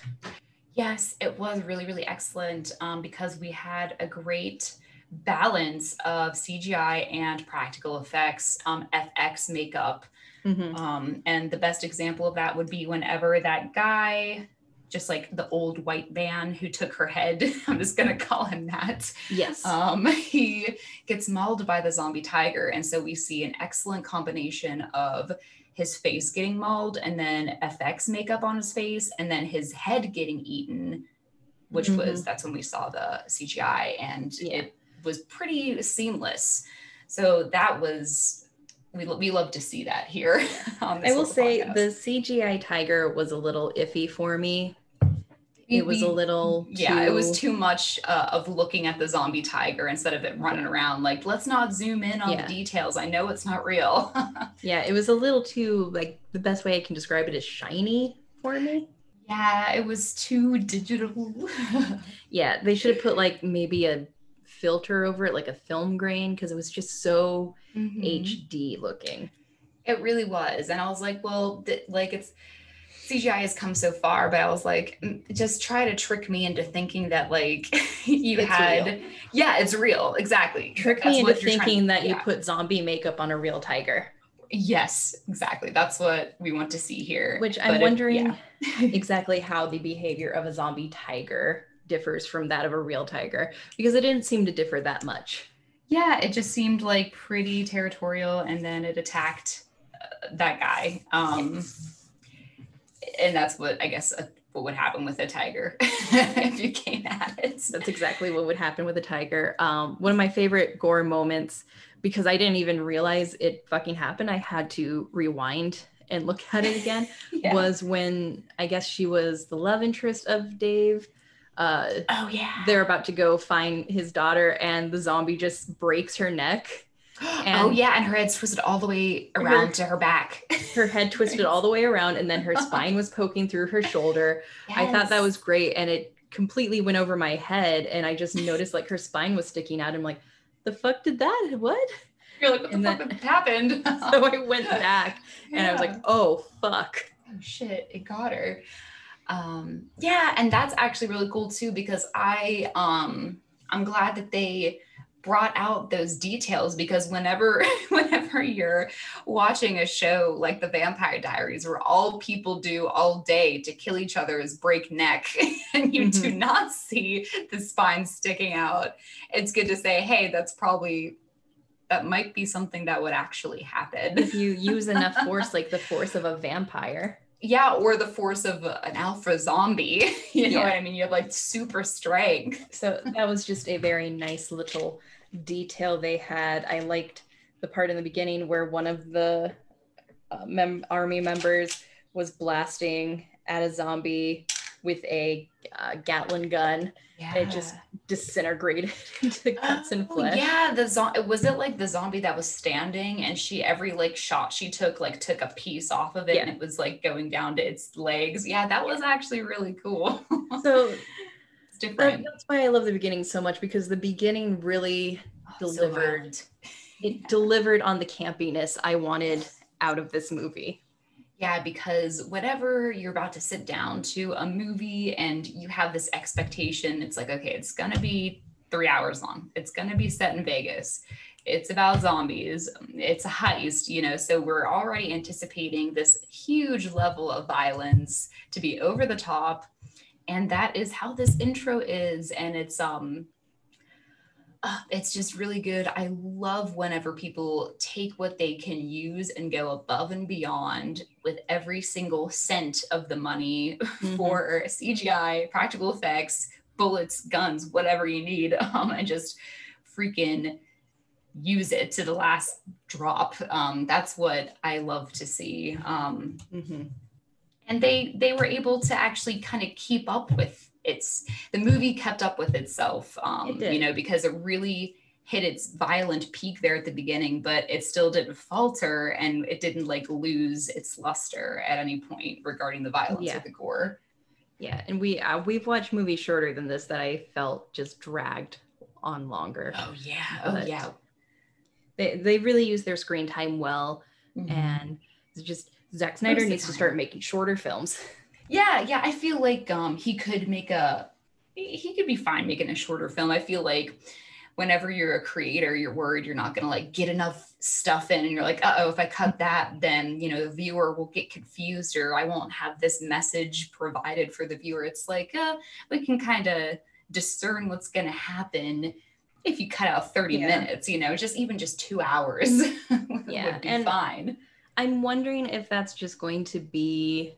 Yes, it was really, really excellent um, because we had a great balance of CGI and practical effects, um, FX makeup. Mm-hmm. Um, and the best example of that would be whenever that guy just like the old white man who took her head. I'm just gonna call him that. Yes. Um, he gets mauled by the zombie tiger, and so we see an excellent combination of his face getting mauled, and then FX makeup on his face, and then his head getting eaten, which mm-hmm. was that's when we saw the CGI, and yeah. it was pretty seamless. So that was we, we love to see that here. I will say podcast. the CGI tiger was a little iffy for me. It was a little yeah, it was too much uh, of looking at the zombie tiger instead of it running around. Like, let's not zoom in on yeah. the details. I know it's not real. yeah, it was a little too like the best way I can describe it is shiny for me. Yeah, it was too digital. yeah, they should have put like maybe a filter over it, like a film grain, because it was just so mm-hmm. HD looking. It really was. And I was like, well, th- like it's CGI has come so far, but I was like, mm, just try to trick me into thinking that like you it's had, real. yeah, it's real. Exactly. Trick That's me into thinking to, that yeah. you put zombie makeup on a real tiger. Yes, exactly. That's what we want to see here. Which I'm wondering yeah. exactly how the behavior of a zombie tiger differs from that of a real tiger because it didn't seem to differ that much. Yeah, it just seemed like pretty territorial and then it attacked uh, that guy. Um and that's what I guess uh, what would happen with a tiger if you came at it. That's exactly what would happen with a tiger. Um, one of my favorite gore moments, because I didn't even realize it fucking happened, I had to rewind and look at it again, yeah. was when I guess she was the love interest of Dave uh, oh yeah they're about to go find his daughter and the zombie just breaks her neck and oh yeah and her head's twisted all the way around her, to her back. her head twisted all the way around and then her spine was poking through her shoulder. Yes. i thought that was great and it completely went over my head and i just noticed like her spine was sticking out. I'm like the fuck did that? What? You're like what and fuck then, happened? So i went back yeah. and i was like oh fuck. Oh shit it got her. Um yeah and that's actually really cool too because i um i'm glad that they brought out those details because whenever whenever you're watching a show like the vampire diaries where all people do all day to kill each other is break neck and you mm-hmm. do not see the spine sticking out it's good to say hey that's probably that might be something that would actually happen if you use enough force like the force of a vampire yeah, or the force of an alpha zombie. You know yeah. what I mean? You have like super strength. So that was just a very nice little detail they had. I liked the part in the beginning where one of the uh, mem- army members was blasting at a zombie with a uh, Gatling gun. Yeah. It just disintegrated into guts and oh, flesh. Yeah, the zombie was it like the zombie that was standing and she every like shot she took like took a piece off of it yeah. and it was like going down to its legs. Yeah, that was actually really cool. so it's different. That, that's why I love the beginning so much because the beginning really oh, delivered. So it yeah. delivered on the campiness I wanted out of this movie. Yeah, because whenever you're about to sit down to a movie and you have this expectation, it's like, okay, it's going to be three hours long, it's going to be set in Vegas. it's about zombies it's a heist you know so we're already anticipating this huge level of violence to be over the top and that is how this intro is and it's um uh, it's just really good i love whenever people take what they can use and go above and beyond with every single cent of the money mm-hmm. for cgi practical effects bullets guns whatever you need um, and just freaking use it to the last drop. Um, that's what I love to see. Um, mm-hmm. And they they were able to actually kind of keep up with its the movie kept up with itself. Um, it you know, because it really hit its violent peak there at the beginning, but it still didn't falter and it didn't like lose its luster at any point regarding the violence yeah. or the gore. Yeah, and we uh, we've watched movies shorter than this that I felt just dragged on longer. Oh yeah, oh yeah they they really use their screen time well, mm-hmm. and just Zack Snyder needs to start making shorter films. Yeah, yeah, I feel like um he could make a he could be fine making a shorter film. I feel like whenever you're a creator, you're worried you're not going to like get enough stuff in and you're like, "Uh-oh, if I cut that, then, you know, the viewer will get confused or I won't have this message provided for the viewer." It's like, uh, we can kind of discern what's going to happen if you cut out 30 yeah. minutes, you know, just even just two hours yeah. would be and fine. I'm wondering if that's just going to be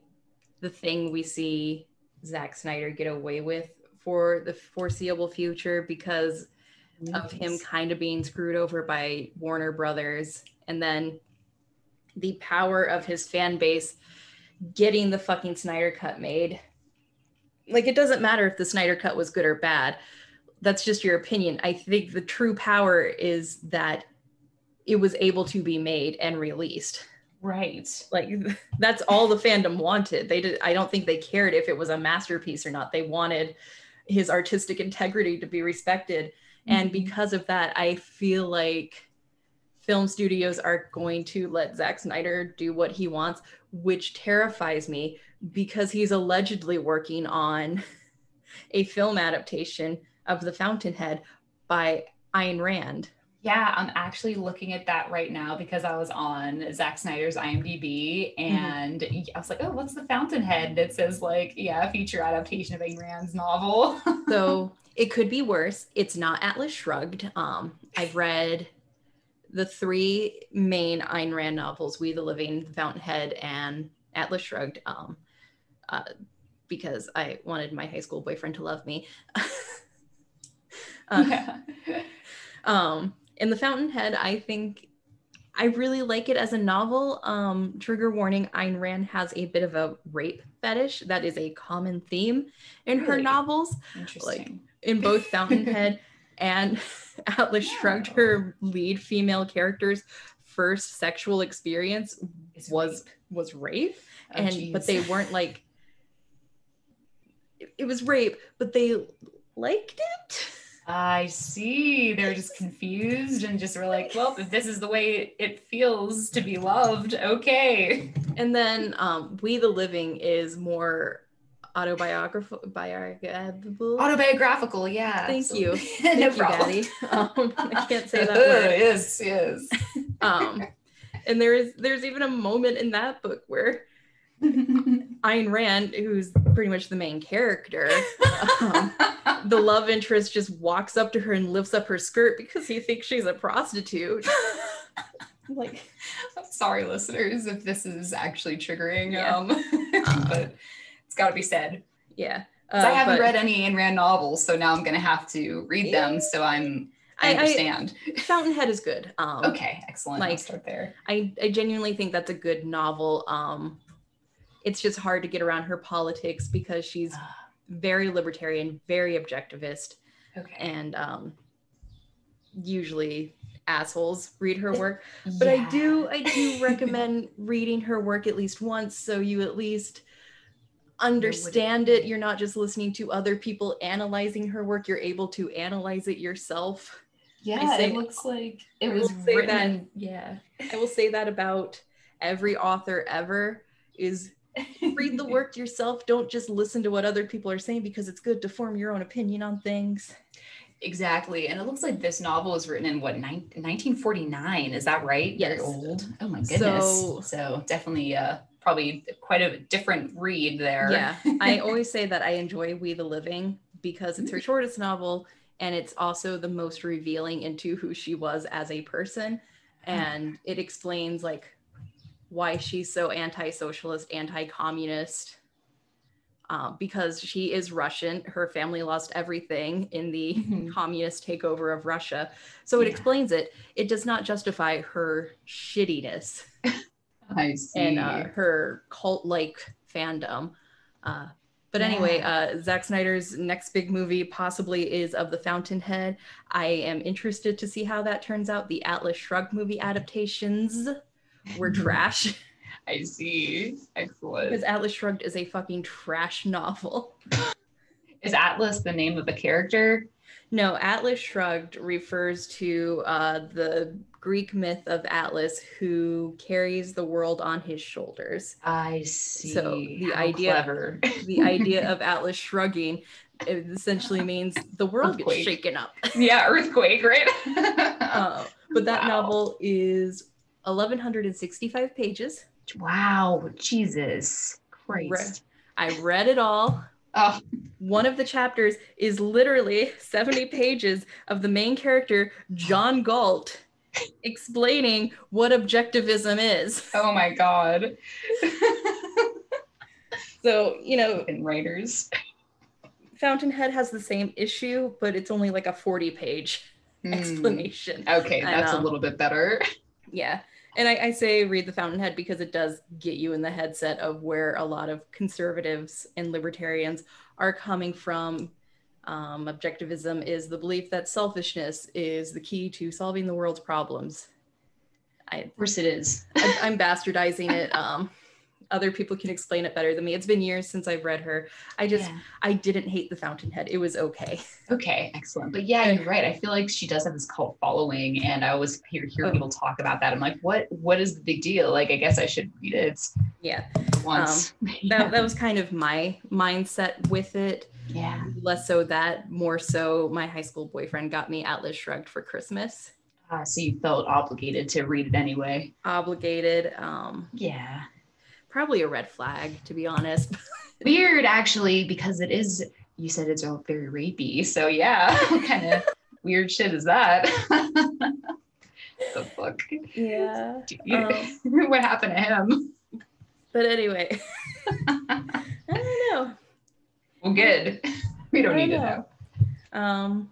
the thing we see Zack Snyder get away with for the foreseeable future because of him kind of being screwed over by Warner Brothers and then the power of his fan base getting the fucking Snyder cut made. Like it doesn't matter if the Snyder cut was good or bad that's just your opinion. I think the true power is that it was able to be made and released. Right. Like that's all the fandom wanted. They did I don't think they cared if it was a masterpiece or not. They wanted his artistic integrity to be respected. Mm-hmm. And because of that, I feel like film studios are going to let Zack Snyder do what he wants, which terrifies me because he's allegedly working on a film adaptation of The Fountainhead by Ayn Rand. Yeah, I'm actually looking at that right now because I was on Zack Snyder's IMDb mm-hmm. and mm-hmm. I was like, oh, what's The Fountainhead? that says, like, yeah, feature adaptation of Ayn Rand's novel. so it could be worse. It's not Atlas Shrugged. Um, I've read the three main Ayn Rand novels We the Living, The Fountainhead, and Atlas Shrugged. Um, uh, because I wanted my high school boyfriend to love me. Uh, yeah. um, in The Fountainhead, I think I really like it as a novel. Um, trigger warning Ayn Rand has a bit of a rape fetish. That is a common theme in really? her novels. Interesting. Like in both Fountainhead and Atlas yeah. Shrugged, her lead female character's first sexual experience it's was rape. was rape. Oh, and geez. but they weren't like it, it was rape, but they liked it. I see. They're just confused and just were like, well, if this is the way it feels to be loved, okay. And then um, We the Living is more autobiographical. Biographical. Autobiographical, yeah. Thank you. Thank no you, Daddy. Um, I can't say that word. yes, yes. um, and there is there's even a moment in that book where Ayn Rand, who's pretty much the main character, um, the love interest just walks up to her and lifts up her skirt because he thinks she's a prostitute. like, I'm sorry, listeners, if this is actually triggering, yeah. um, uh, but it's got to be said. Yeah. Uh, I haven't but, read any Ayn Rand novels, so now I'm going to have to read yeah. them. So I'm I understand. I, Fountainhead is good. Um, okay, excellent. Like, I'll start there. I, I genuinely think that's a good novel. Um, it's just hard to get around her politics because she's very libertarian, very objectivist. Okay. And um, usually assholes read her work. But yeah. I do I do recommend reading her work at least once so you at least understand it. You're not just listening to other people analyzing her work, you're able to analyze it yourself. Yeah, say, it looks like it was written. That, yeah. I will say that about every author ever is read the work yourself. Don't just listen to what other people are saying because it's good to form your own opinion on things. Exactly. And it looks like this novel was written in what, nine, 1949? Is that right? Yes. Very old. Oh my goodness. So, So- definitely uh, probably quite a different read there. Yeah, I always say that I enjoy We the Living because it's her shortest novel and it's also the most revealing into who she was as a person. And it explains like why she's so anti-socialist, anti-communist. Um, because she is Russian, her family lost everything in the Mhm. communist takeover of Russia. So it Yeah. explains it. It does not justify her shittiness I see. and uh, her cult like fandom. Uh, but anyway, uh, Zack Snyder's next big movie possibly is of The Fountainhead. I am interested to see how that turns out. The Atlas Shrugged movie adaptations were trash I see. Excellent. because Atlas Shrugged is a fucking trash novel. Is Atlas the name of the character? No, Atlas Shrugged refers to uh, the Greek myth of Atlas who carries the world on his shoulders. I see. So, the How idea- Clever. the idea of Atlas shrugging it essentially means the world Earthquake. gets shaken up. yeah, earthquake, right? Uh, but that Wow. novel is 1165 pages. wow, Jesus Christ. I read it all. Oh, One of the chapters is literally 70 pages of the main character, John Galt, explaining what objectivism is. oh my God. So, you know, and writers. Fountainhead has the same issue, but it's only like a 40 page Hmm. explanation. Okay, that's a little bit better. Yeah. And I, I say read The Fountainhead because it does get you in the headset of where a lot of conservatives and libertarians are coming from. Um, objectivism is the belief that selfishness is the key to solving the world's problems. I, Of course it is. I, I'm bastardizing it. Um, other people can explain it better than me. It's been years since I've read her. I just, Yeah. I didn't hate The Fountainhead. It was okay. Okay, excellent. But yeah, you're right. I feel like she does have this cult following, and I always hear, hear Oh. people talk about that. I'm like, what? What is the big deal? Like, I guess I should read it Yeah. once. That, that was kind of my mindset with it. yeah. less so that more so my high school boyfriend got me atlas shrugged for christmas Uh, so you felt obligated to read it anyway. obligated um Yeah. Probably a red flag to be honest Weird, actually, because it is. You said it's all very rapey. So yeah, what kind of weird shit is that? the fuck? yeah Um, what happened to him? but anyway i don't know Well, good. We don't I need to know. know. um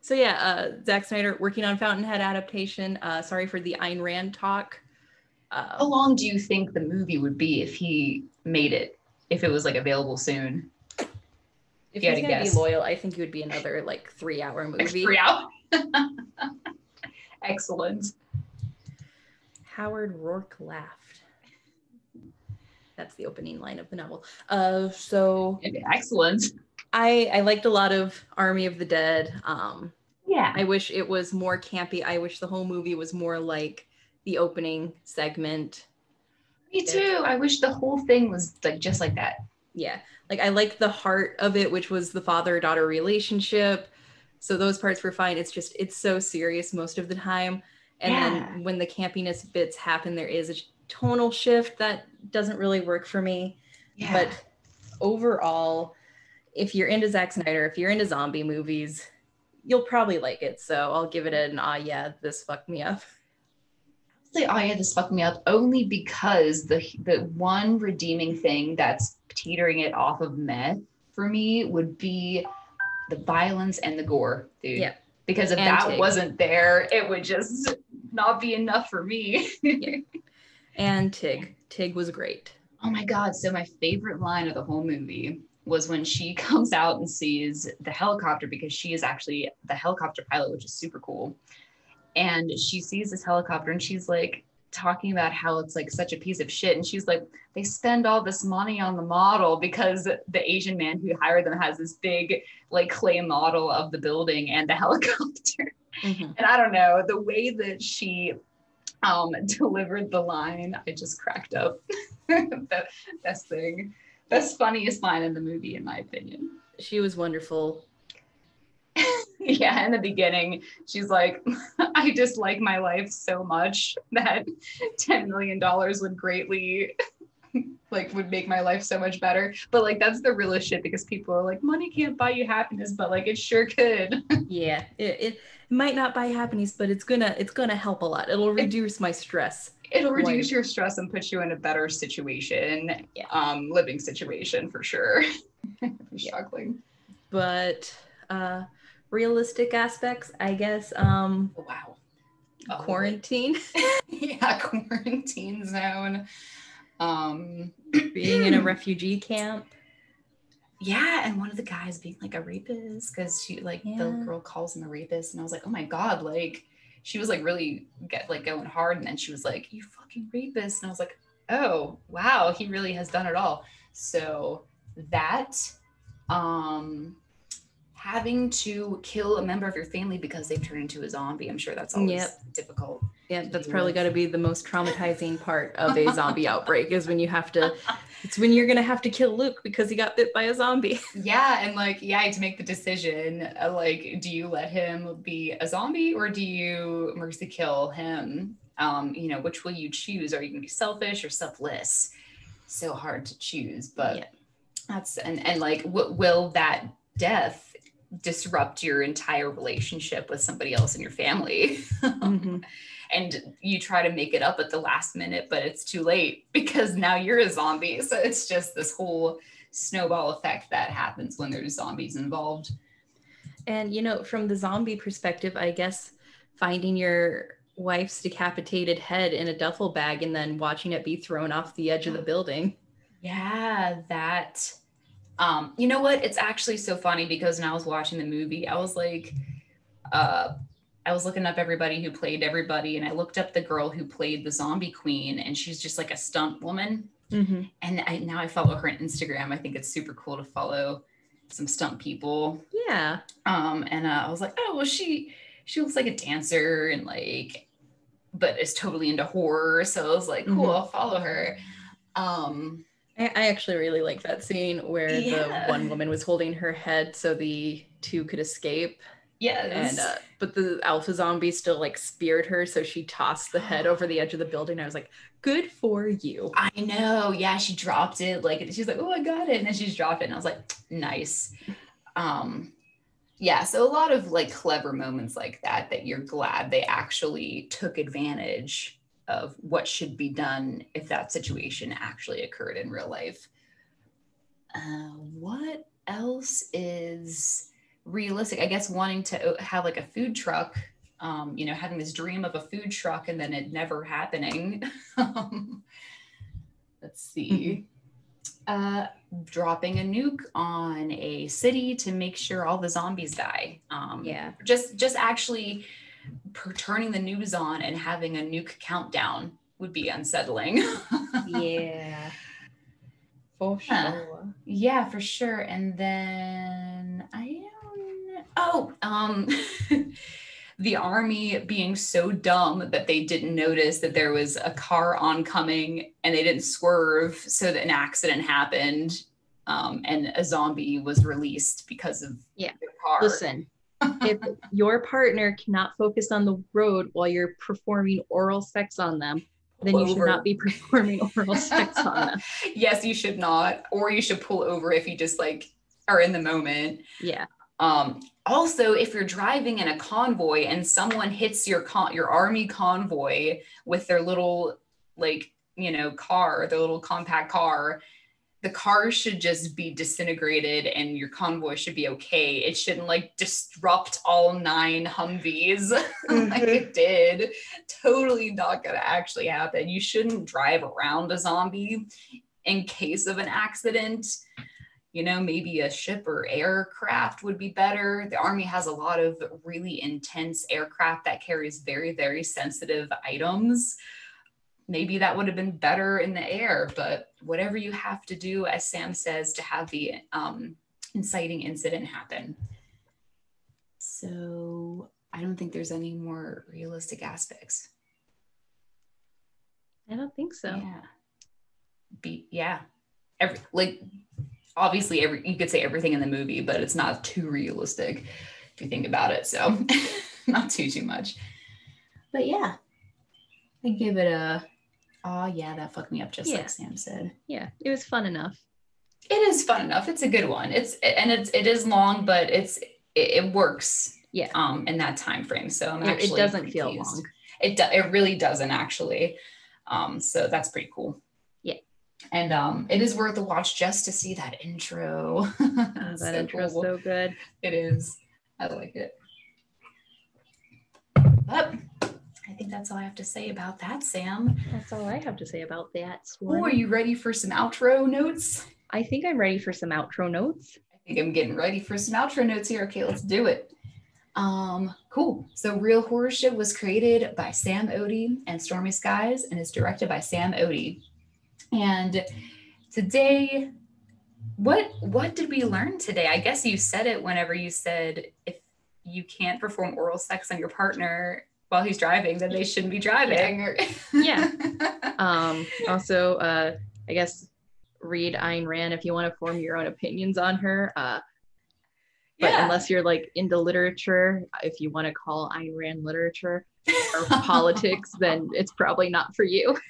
so yeah uh Zack snyder working on fountainhead adaptation uh sorry for the Ayn rand talk How uh, long do you think the movie would be if he made it? If it was like available soon? if you he's had to gonna guess. be loyal i think it would be another like three hour movie three hours? Excellent. Howard Roark laughed. That's the opening line of the novel. Uh, so Excellent. I I liked a lot of Army of the Dead. Um, Yeah. I wish it was more campy. I wish the whole movie was more like the opening segment. Me too. I wish the whole thing was like just like that. Yeah, like I like the heart of it, which was the father daughter relationship. So those parts were fine. It's just it's so serious most of the time, and Yeah. then when the campiness bits happen, there is a tonal shift that doesn't really work for me. Yeah. But overall, if you're into Zack Snyder, if you're into zombie movies, you'll probably like it. So I'll give it an ah yeah, this fucked me up. oh yeah, this fucked me up only because the the one redeeming thing that's teetering it off of meth for me would be the violence and the gore, dude. Yeah. Because if And that Tig. wasn't there, it would just not be enough for me. Yeah. And Tig. Tig was great. Oh my God. So, my favorite line of the whole movie was when she comes out and sees the helicopter because she is actually the helicopter pilot, which is super cool. And she sees this helicopter and she's like talking about how it's like such a piece of shit. And she's like, they spend all this money on the model because the Asian man who hired them has this big, like, clay model of the building and the helicopter Mhm. and I don't know the way that she um delivered the line, I just cracked up. the best thing, best funniest line in the movie, in my opinion. She was wonderful. yeah, in the beginning, she's like, I dislike my life so much that $10 million would greatly like would make my life so much better. But like that's the realest shit because people are like, money can't buy you happiness, but like it sure could. yeah. It, it might not buy happiness, but it's gonna it's gonna help a lot. It'll reduce my stress. It'll reduce your stress and put you in a better situation, yeah. um, living situation for sure. struggling. But uh realistic aspects, I guess. Um oh, wow. Oh, quarantine. yeah, quarantine zone. Um being in a refugee camp. Yeah, and one of the guys being like a rapist because she like yeah. the girl calls him a rapist, and I was like, oh my god, like she was like really get like going hard, and then she was like, you fucking rapist, and I was like, oh wow, he really has done it all. So that um having to kill a member of your family because they've turned into a zombie. I'm sure that's always yep. difficult. Yeah, that's probably got to be the most traumatizing part of a zombie outbreak is when you have to. It's when you're gonna have to kill Luke because he got bit by a zombie. Yeah, and like yeah, to make the decision. Uh, like, do you let him be a zombie or do you mercy kill him? Um, you know, which will you choose? Are you gonna be selfish or selfless? So hard to choose, but yeah. that's and and like, what will that death disrupt your entire relationship with somebody else in your family. Mm-hmm. and you try to make it up at the last minute, but it's too late because now you're a zombie. So it's just this whole snowball effect that happens when there's zombies involved. And, you know, from the zombie perspective, I guess finding your wife's decapitated head in a duffel bag and then watching it be thrown off the edge of the building. Yeah, that um, you know what? It's actually so funny because when I was watching the movie, I was like, uh, I was looking up everybody who played everybody, and I looked up the girl who played the zombie queen, and she's just like a stunt woman. Mm-hmm. And I, now I follow her on Instagram. I think it's super cool to follow some stunt people. Yeah. Um, and uh, I was like, oh well, she she looks like a dancer and like, but is totally into horror. So I was like, cool, mm-hmm. I'll follow her. Um, I, actually really like that scene where yeah. the one woman was holding her head so the two could escape. Yes. And uh, but the alpha zombie still like speared her, so she tossed the head over the edge of the building. I was like, "Good for you." I know. Yeah, she dropped it. Like she's like, "Oh, I got it," and then she's dropped it, and I was like, "Nice." Um, yeah. So a lot of like clever moments like that that you're glad they actually took advantage of what should be done if that situation actually occurred in real life. Uh, what else is realistic? I guess wanting to have like a food truck, um, you know, having this dream of a food truck and then it never happening. Let's see. Uh, dropping a nuke on a city to make sure all the zombies die. Um, yeah. Just, just actually turning the news on and having a nuke countdown would be unsettling. yeah. For sure. Uh, yeah, for sure. And then I don't oh, um the army being so dumb that they didn't notice that there was a car oncoming and they didn't swerve so that an accident happened um, and a zombie was released because of yeah. the car. Listen, if your partner cannot focus on the road while you're performing oral sex on them, then you should not be performing oral sex on them. Yes, you should not. Or you should pull over if you just like are in the moment. Yeah. Um, also, if you're driving in a convoy and someone hits your con- your army convoy with their little like you know car, their little compact car, the car should just be disintegrated and your convoy should be okay. It shouldn't like disrupt all nine Humvees mm-hmm. like it did. Totally not gonna actually happen. You shouldn't drive around a zombie in case of an accident. You know, maybe a ship or aircraft would be better. The army has a lot of really intense aircraft that carries very, very sensitive items maybe that would have been better in the air but whatever you have to do as sam says to have the um, inciting incident happen so i don't think there's any more realistic aspects i don't think so yeah be yeah every like obviously every you could say everything in the movie but it's not too realistic if you think about it. So not too too much. But yeah, I give it a. Oh yeah, that fucked me up just Yeah. like Sam said. Yeah, it was fun enough. It is fun enough. It's a good one. It's and it's it is long, but it's it, it works. Yeah. Um, in that time frame. So I'm It, it doesn't pretty feel long. It do, it really doesn't actually. Um, so that's pretty cool. Yeah. And um, it is worth a watch just to see that intro. Oh, that so intro's cool. so good. It is. I like it. But I think that's all I have to say about that, Sam. That's all I have to say about that. Oh, are you ready for some outro notes? I think I'm ready for some outro notes. I think I'm getting ready for some outro notes here. Okay, let's do it. Um, cool. So Real Horror Show was created by Sam Odie and Stormy Skies and is directed by Sam Odie. And today, what what did we learn today? I guess you said it whenever you said if you can't perform oral sex on your partner while he's driving, then they shouldn't be driving. or- Yeah. Um, also, uh, I guess read Ayn Rand if you want to form your own opinions on her. Uh, but Yeah. unless you're like into literature, if you want to call Ayn Rand literature or politics, then it's probably not for you.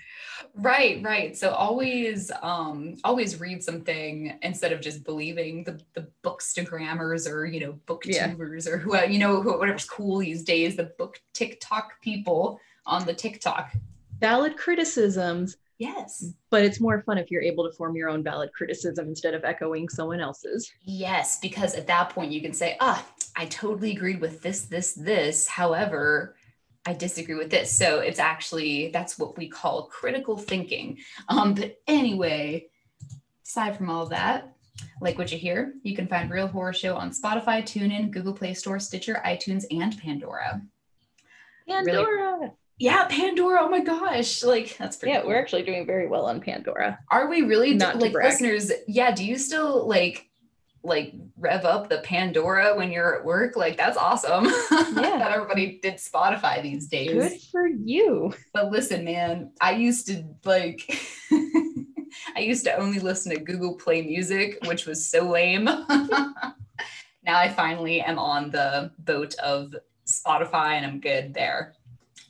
Right, right. So always um always read something instead of just believing the the bookstagrammers or you know Yeah. booktubers or who you know who, whatever's cool these days, the book TikTok people on the TikTok. Valid criticisms, Yes. but it's more fun if you're able to form your own valid criticism instead of echoing someone else's. Yes, because at that point you can say, ah, I totally agreed with this, this, this. However, I disagree with this. So it's actually that's what we call critical thinking. Um, but anyway, aside from all that, like what you hear, you can find Real Horror Show on Spotify, TuneIn, Google Play Store, Stitcher, iTunes, and Pandora. Pandora. Yeah, Pandora. Oh my gosh, like that's pretty. Yeah, cool. we're actually doing very well on Pandora. Are we really Not to like brag. listeners? Yeah. Do you still like like rev up the Pandora when you're at work? Like that's awesome. Yeah. that everybody did Spotify these days. Good for you. But listen, man, I used to like. I used to only listen to Google Play Music, which was so lame. now I finally am on the boat of Spotify and I'm good there.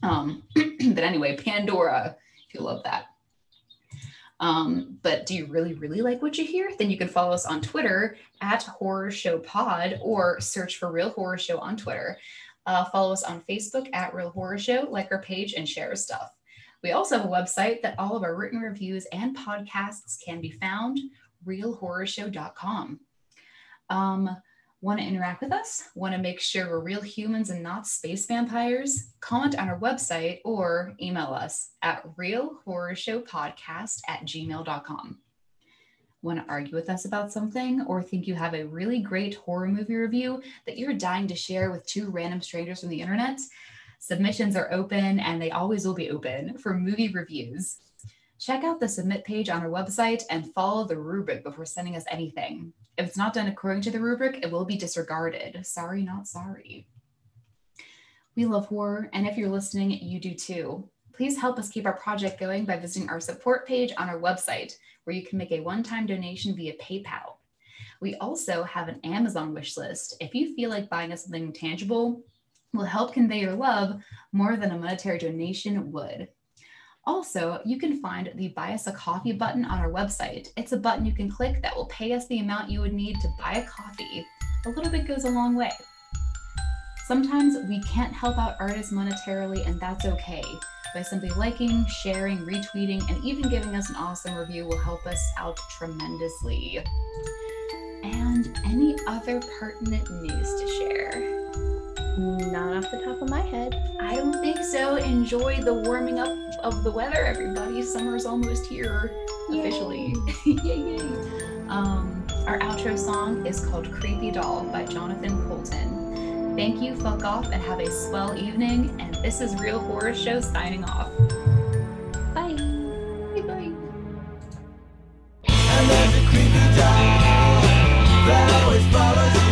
Um, but anyway, Pandora, if you love that. Um, but do you really, really like what you hear? Then you can follow us on Twitter at Horror Show Pod or search for Real Horror Show on Twitter. Uh, follow us on Facebook at Real Horror Show, like our page, and share our stuff. We also have a website that all of our written reviews and podcasts can be found, realhorrorshow.com. Um, Want to interact with us? Want to make sure we're real humans and not space vampires? Comment on our website or email us at realhorrorshowpodcast at gmail.com. Want to argue with us about something or think you have a really great horror movie review that you're dying to share with two random strangers from the internet? Submissions are open and they always will be open for movie reviews. Check out the submit page on our website and follow the rubric before sending us anything. If it's not done according to the rubric, it will be disregarded. Sorry, not sorry. We love horror, and if you're listening, you do too. Please help us keep our project going by visiting our support page on our website, where you can make a one time donation via PayPal. We also have an Amazon wish list. If you feel like buying us something tangible will help convey your love more than a monetary donation would. Also, you can find the Buy Us a Coffee button on our website. It's a button you can click that will pay us the amount you would need to buy a coffee. A little bit goes a long way. Sometimes we can't help out artists monetarily, and that's okay. By simply liking, sharing, retweeting, and even giving us an awesome review will help us out tremendously. And any other pertinent news to share? Not off the top of my head. I don't think so. Enjoy the warming up of the weather, everybody. Summer's almost here officially. yay, yay. Um, our outro song is called Creepy Doll by Jonathan Coulton. Thank you, fuck off, and have a swell evening. And this is Real Horror Show signing off. Bye. Bye bye. And there's a creepy doll that always follows